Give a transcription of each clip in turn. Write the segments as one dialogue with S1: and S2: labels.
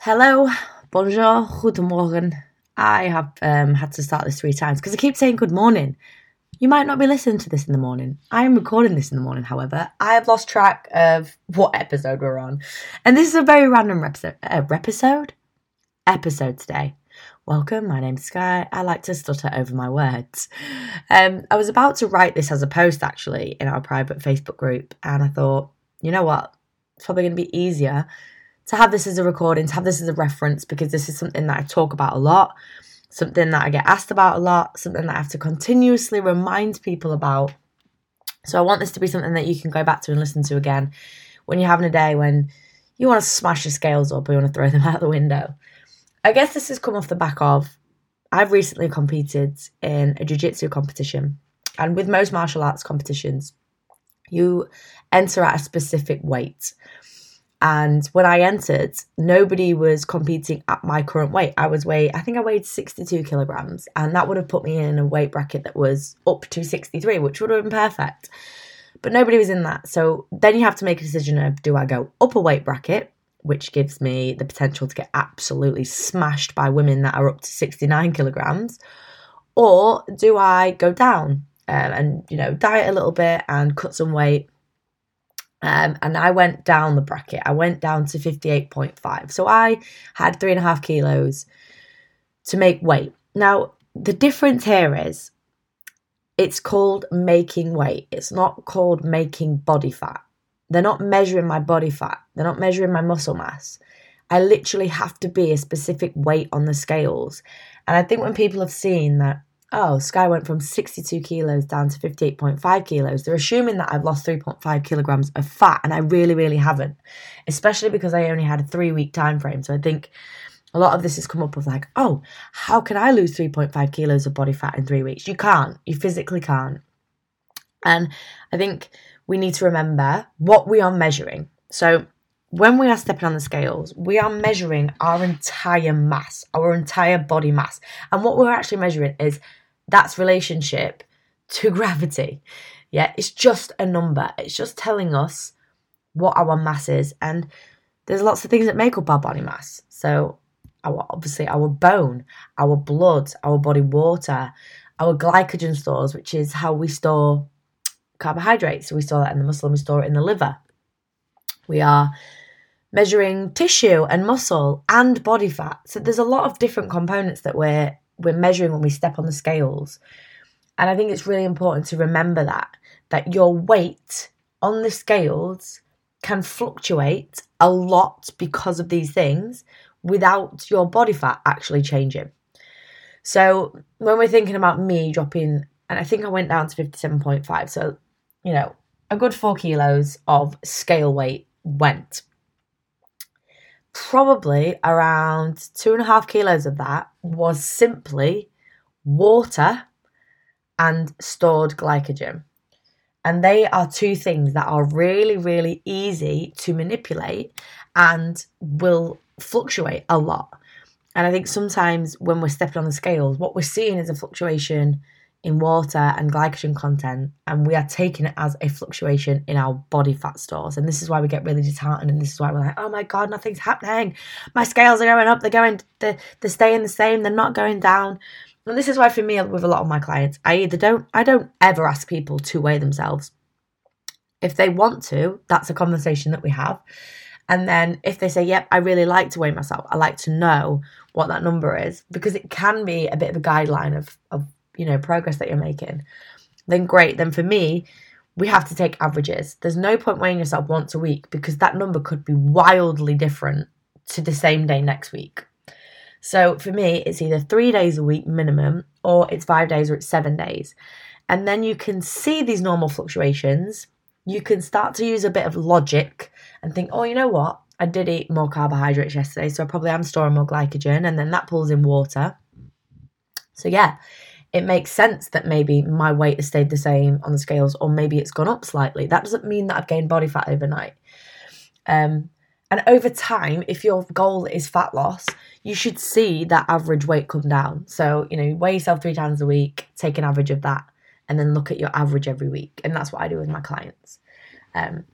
S1: Hello, bonjour, goedemorgen. I have um, had to start this three times because I keep saying good morning. You might not be listening to this in the morning. I am recording this in the morning, however. I have lost track of what episode we're on. And this is a very random episode. Uh, episode? Episode today. Welcome, my name's Sky. I like to stutter over my words. Um, I was about to write this as a post actually in our private Facebook group, and I thought, you know what? It's probably going to be easier to have this as a recording, to have this as a reference, because this is something that I talk about a lot, something that I get asked about a lot, something that I have to continuously remind people about. So I want this to be something that you can go back to and listen to again when you're having a day when you want to smash your scales up or you want to throw them out the window. I guess this has come off the back of I've recently competed in a jiu-jitsu competition. And with most martial arts competitions, you enter at a specific weight. And when I entered, nobody was competing at my current weight. I was weighed, I think I weighed 62 kilograms, and that would have put me in a weight bracket that was up to 63, which would have been perfect. But nobody was in that. So then you have to make a decision of do I go up a weight bracket, which gives me the potential to get absolutely smashed by women that are up to 69 kilograms, or do I go down um, and, you know, diet a little bit and cut some weight? Um, and I went down the bracket. I went down to 58.5. So I had three and a half kilos to make weight. Now, the difference here is it's called making weight, it's not called making body fat. They're not measuring my body fat, they're not measuring my muscle mass. I literally have to be a specific weight on the scales. And I think when people have seen that oh, Sky went from 62 kilos down to 58.5 kilos. They're assuming that I've lost 3.5 kilograms of fat, and I really, really haven't, especially because I only had a three week time frame. So I think a lot of this has come up with like, oh, how can I lose 3.5 kilos of body fat in three weeks? You can't, you physically can't. And I think we need to remember what we are measuring. So when we are stepping on the scales, we are measuring our entire mass, our entire body mass. And what we're actually measuring is that's relationship to gravity. Yeah, it's just a number. It's just telling us what our mass is. And there's lots of things that make up our body mass. So, our obviously our bone, our blood, our body water, our glycogen stores, which is how we store carbohydrates. So we store that in the muscle and we store it in the liver. We are measuring tissue and muscle and body fat. So there's a lot of different components that we're we're measuring when we step on the scales. And I think it's really important to remember that that your weight on the scales can fluctuate a lot because of these things without your body fat actually changing. So when we're thinking about me dropping, and I think I went down to 57.5, so you know, a good four kilos of scale weight went. Probably around two and a half kilos of that was simply water and stored glycogen. And they are two things that are really, really easy to manipulate and will fluctuate a lot. And I think sometimes when we're stepping on the scales, what we're seeing is a fluctuation in water and glycogen content, and we are taking it as a fluctuation in our body fat stores. And this is why we get really disheartened, and this is why we're like, oh my god, nothing's happening. My scales are going up, they're going, they're, they're staying the same, they're not going down. And this is why for me, with a lot of my clients, I either don't, I don't ever ask people to weigh themselves. If they want to, that's a conversation that we have. And then if they say, yep, I really like to weigh myself, I like to know what that number is because it can be a bit of a guideline of, of you know progress that you're making then great. Then for me we have to take averages. There's no point weighing yourself once a week because that number could be wildly different to the same day next week. So for me it's either three days a week minimum or it's five days or it's seven days. And then you can see these normal fluctuations. You can start to use a bit of logic and think oh you know what? I did eat more carbohydrates yesterday, so I probably am storing more glycogen, and then that pulls in water. So, yeah, it makes sense that maybe my weight has stayed the same on the scales or maybe it's gone up slightly. That doesn't mean that I've gained body fat overnight. Um, and over time, if your goal is fat loss, you should see that average weight come down. So, you know, weigh yourself three times a week, take an average of that, and then look at your average every week. And that's what I do with my clients. Um,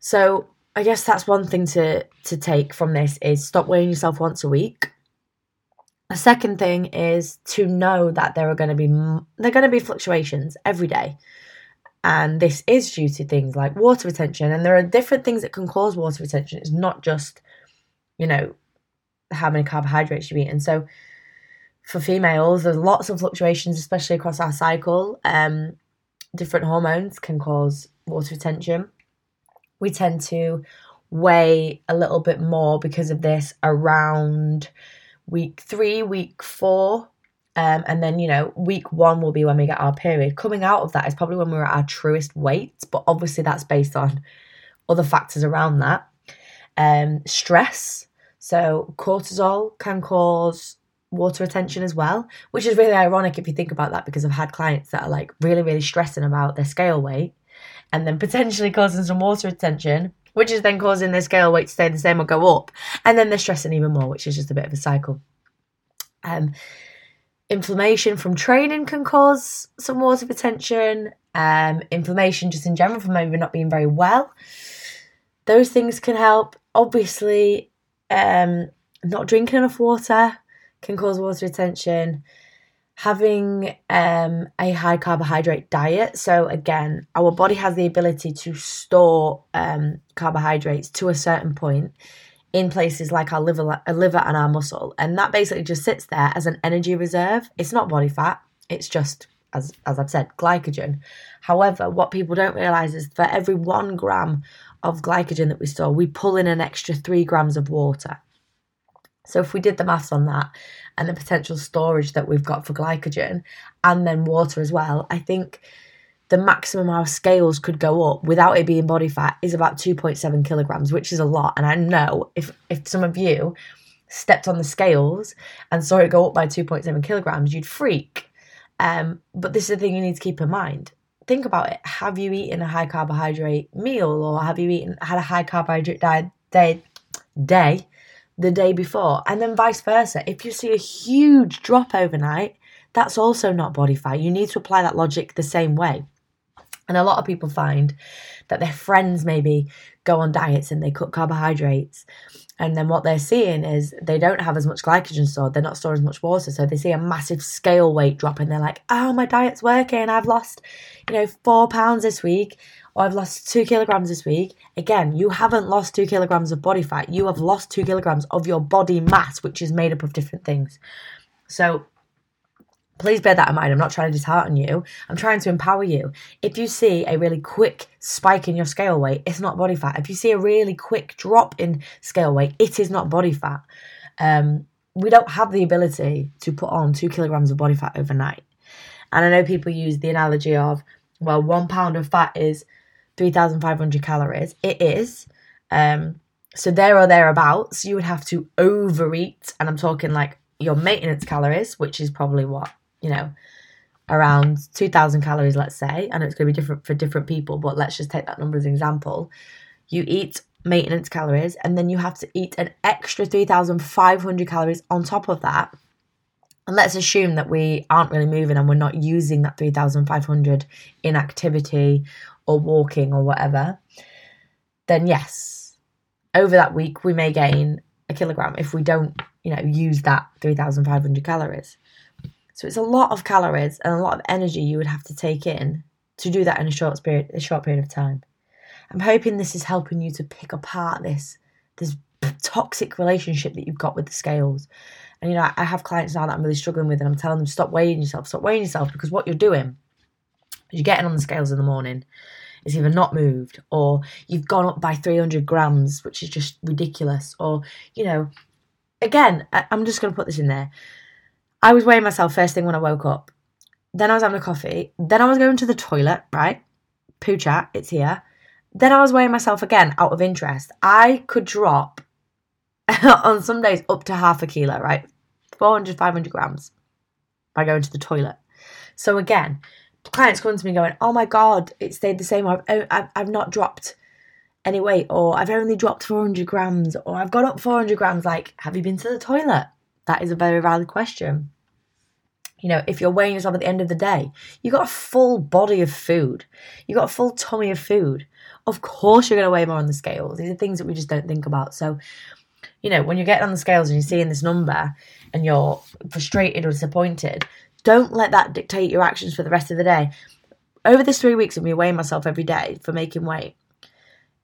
S1: so, I guess that's one thing to to take from this is stop weighing yourself once a week. A second thing is to know that there are going to be there are going to be fluctuations every day. And this is due to things like water retention and there are different things that can cause water retention. It's not just you know how many carbohydrates you eat. And so for females, there's lots of fluctuations, especially across our cycle. Um, different hormones can cause water retention. We tend to weigh a little bit more because of this around week three, week four. Um, and then, you know, week one will be when we get our period. Coming out of that is probably when we're at our truest weight, but obviously that's based on other factors around that. Um, stress. So, cortisol can cause water retention as well, which is really ironic if you think about that because I've had clients that are like really, really stressing about their scale weight and then potentially causing some water retention, which is then causing their scale weight to stay the same or go up. And then they're stressing even more, which is just a bit of a cycle. Um, inflammation from training can cause some water retention. Um, inflammation just in general from maybe not being very well. Those things can help. Obviously, um, not drinking enough water can cause water retention. Having um, a high carbohydrate diet. So, again, our body has the ability to store um, carbohydrates to a certain point in places like our liver, our liver and our muscle. And that basically just sits there as an energy reserve. It's not body fat, it's just, as, as I've said, glycogen. However, what people don't realize is for every one gram of glycogen that we store, we pull in an extra three grams of water. So if we did the maths on that and the potential storage that we've got for glycogen and then water as well, I think the maximum our scales could go up without it being body fat is about 2.7 kilograms, which is a lot. And I know if, if some of you stepped on the scales and saw it go up by 2.7 kilograms, you'd freak. Um, but this is the thing you need to keep in mind. Think about it. Have you eaten a high carbohydrate meal or have you eaten had a high carbohydrate diet day, day the day before. And then vice versa. If you see a huge drop overnight, that's also not body fat. You need to apply that logic the same way. And a lot of people find that their friends maybe go on diets and they cut carbohydrates. And then what they're seeing is they don't have as much glycogen stored, they're not storing as much water. So they see a massive scale weight drop and they're like, oh, my diet's working. I've lost, you know, four pounds this week I've lost two kilograms this week. Again, you haven't lost two kilograms of body fat. You have lost two kilograms of your body mass, which is made up of different things. So please bear that in mind. I'm not trying to dishearten you. I'm trying to empower you. If you see a really quick spike in your scale weight, it's not body fat. If you see a really quick drop in scale weight, it is not body fat. Um, we don't have the ability to put on two kilograms of body fat overnight. And I know people use the analogy of, well, one pound of fat is 3,500 calories. It is. Um, so there or thereabouts, you would have to overeat. And I'm talking like your maintenance calories, which is probably what, you know, around 2,000 calories, let's say. And it's going to be different for different people, but let's just take that number as an example. You eat maintenance calories, and then you have to eat an extra 3,500 calories on top of that. And let's assume that we aren't really moving and we're not using that 3,500 in activity or walking or whatever, then yes, over that week we may gain a kilogram if we don't, you know, use that 3,500 calories. So it's a lot of calories and a lot of energy you would have to take in to do that in a short period, a short period of time. I'm hoping this is helping you to pick apart this this toxic relationship that you've got with the scales. And you know, I have clients now that I'm really struggling with, and I'm telling them stop weighing yourself, stop weighing yourself, because what you're doing you're getting on the scales in the morning, it's either not moved or you've gone up by 300 grams, which is just ridiculous. Or, you know, again, I'm just going to put this in there. I was weighing myself first thing when I woke up. Then I was having a coffee. Then I was going to the toilet, right? Poo chat, it's here. Then I was weighing myself again out of interest. I could drop on some days up to half a kilo, right? 400, 500 grams by going to the toilet. So again, clients coming to me going, "Oh my god, it stayed the same. I've oh, I've, I've not dropped any weight, or I've only dropped 400 grams, or I've gone up 400 grams." Like, have you been to the toilet? That is a very valid question. You know, if you're weighing yourself at the end of the day, you've got a full body of food, You've got a full tummy of food. Of course, you're going to weigh more on the scales. These are things that we just don't think about. So, you know, when you're getting on the scales and you're seeing this number and you're frustrated or disappointed, don't let that dictate your actions for the rest of the day. Over this three weeks of me weighing myself every day for making weight,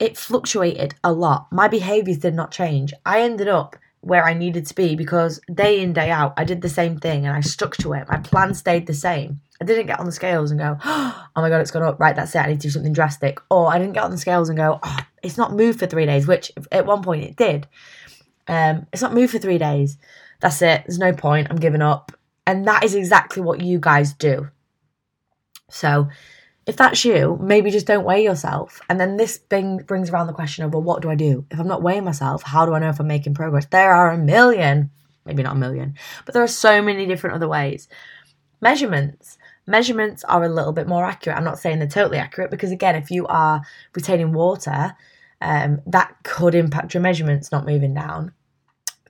S1: it fluctuated a lot. My behaviors did not change. I ended up where I needed to be because day in, day out, I did the same thing and I stuck to it. My plan stayed the same. I didn't get on the scales and go, oh my God, it's gone up. Right, that's it. I need to do something drastic. Or I didn't get on the scales and go, oh, it's not moved for three days, which at one point it did. Um, it's not moved for three days. That's it. There's no point. I'm giving up. And that is exactly what you guys do. So if that's you, maybe just don't weigh yourself. And then this thing brings around the question of, well, what do I do? If I'm not weighing myself, how do I know if I'm making progress? There are a million, maybe not a million, but there are so many different other ways. Measurements. Measurements are a little bit more accurate. I'm not saying they're totally accurate because, again, if you are retaining water, um, that could impact your measurements not moving down.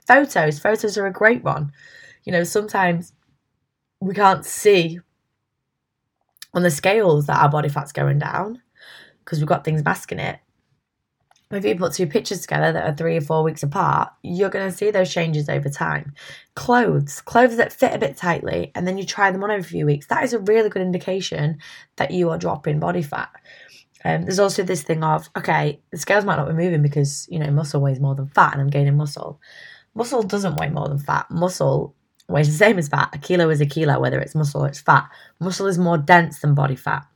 S1: Photos. Photos are a great one. You know, sometimes we can't see on the scales that our body fat's going down because we've got things masking it. If you put two pictures together that are three or four weeks apart, you're going to see those changes over time. Clothes, clothes that fit a bit tightly, and then you try them on over a few weeks, that is a really good indication that you are dropping body fat. Um, there's also this thing of, okay, the scales might not be moving because, you know, muscle weighs more than fat and I'm gaining muscle. Muscle doesn't weigh more than fat. Muscle weighs the same as fat. A kilo is a kilo, whether it's muscle or it's fat. Muscle is more dense than body fat.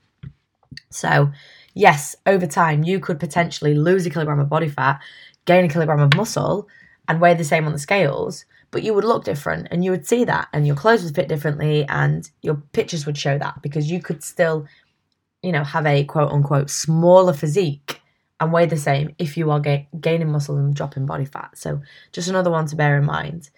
S1: So, yes, over time, you could potentially lose a kilogram of body fat, gain a kilogram of muscle, and weigh the same on the scales, but you would look different and you would see that, and your clothes would fit differently, and your pictures would show that because you could still, you know, have a quote unquote smaller physique and weigh the same if you are ga- gaining muscle and dropping body fat. So, just another one to bear in mind.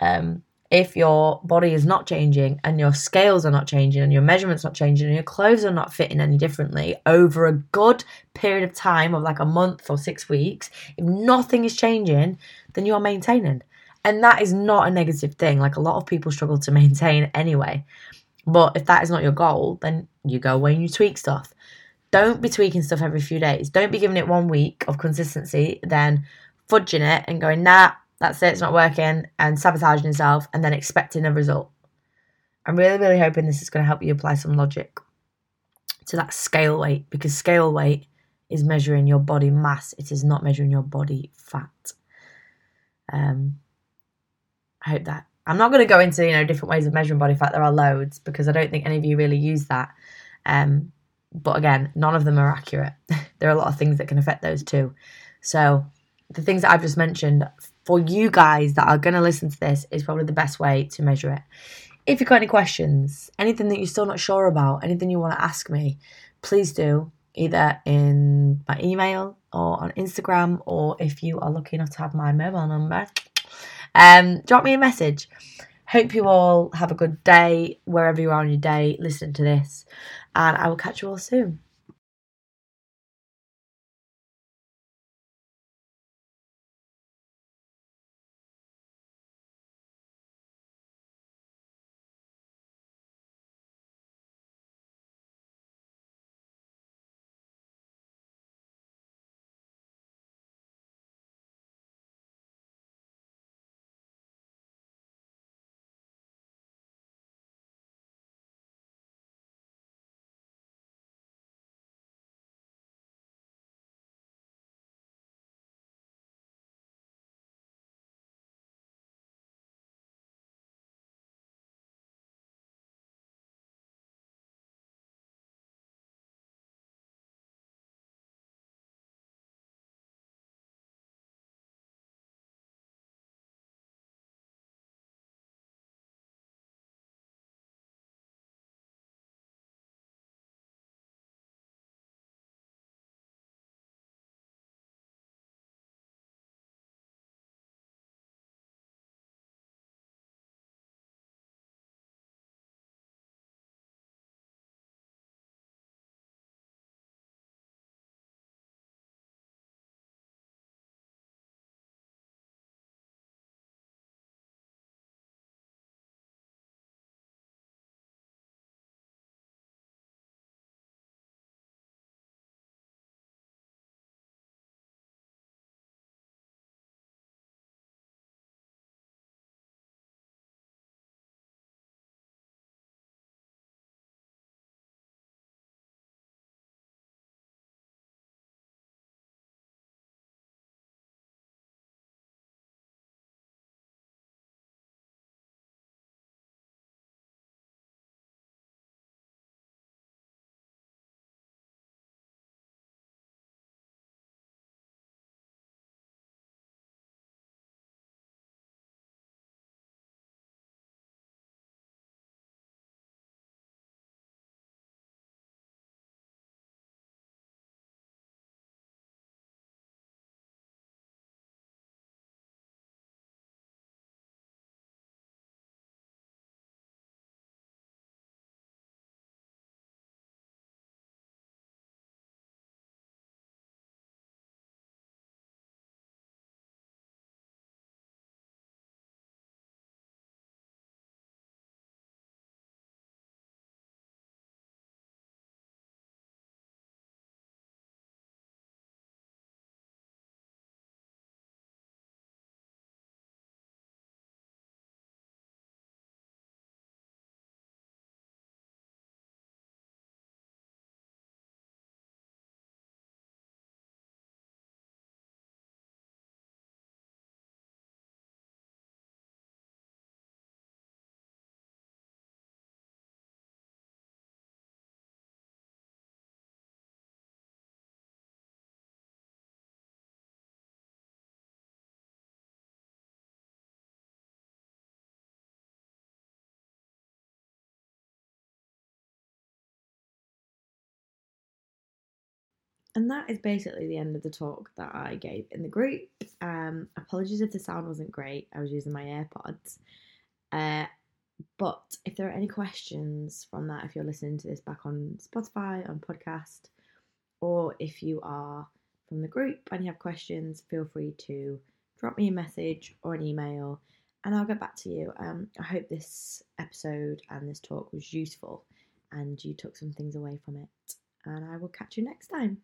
S1: Um, if your body is not changing and your scales are not changing and your measurements not changing and your clothes are not fitting any differently over a good period of time of like a month or six weeks, if nothing is changing, then you are maintaining. And that is not a negative thing. Like a lot of people struggle to maintain anyway. But if that is not your goal, then you go away and you tweak stuff. Don't be tweaking stuff every few days. Don't be giving it one week of consistency, then fudging it and going, nah, that's it, it's not working, and sabotaging yourself and then expecting a result. I'm really, really hoping this is going to help you apply some logic to that scale weight because scale weight is measuring your body mass, it is not measuring your body fat. Um, I hope that. I'm not going to go into you know different ways of measuring body fat. There are loads because I don't think any of you really use that. Um, but again, none of them are accurate. there are a lot of things that can affect those too. So the things that I've just mentioned for you guys that are going to listen to this is probably the best way to measure it. If you've got any questions, anything that you're still not sure about, anything you want to ask me, please do either in my email or on Instagram, or if you are lucky enough to have my mobile number, um, drop me a message. Hope you all have a good day wherever you are on your day listening to this, and I will catch you all soon. And that is basically the end of the talk that I gave in the group. Um, apologies if the sound wasn't great. I was using my AirPods. Uh, but if there are any questions from that, if you're listening to this back on Spotify, on podcast, or if you are from the group and you have questions, feel free to drop me a message or an email and I'll get back to you. Um, I hope this episode and this talk was useful and you took some things away from it. And I will catch you next time.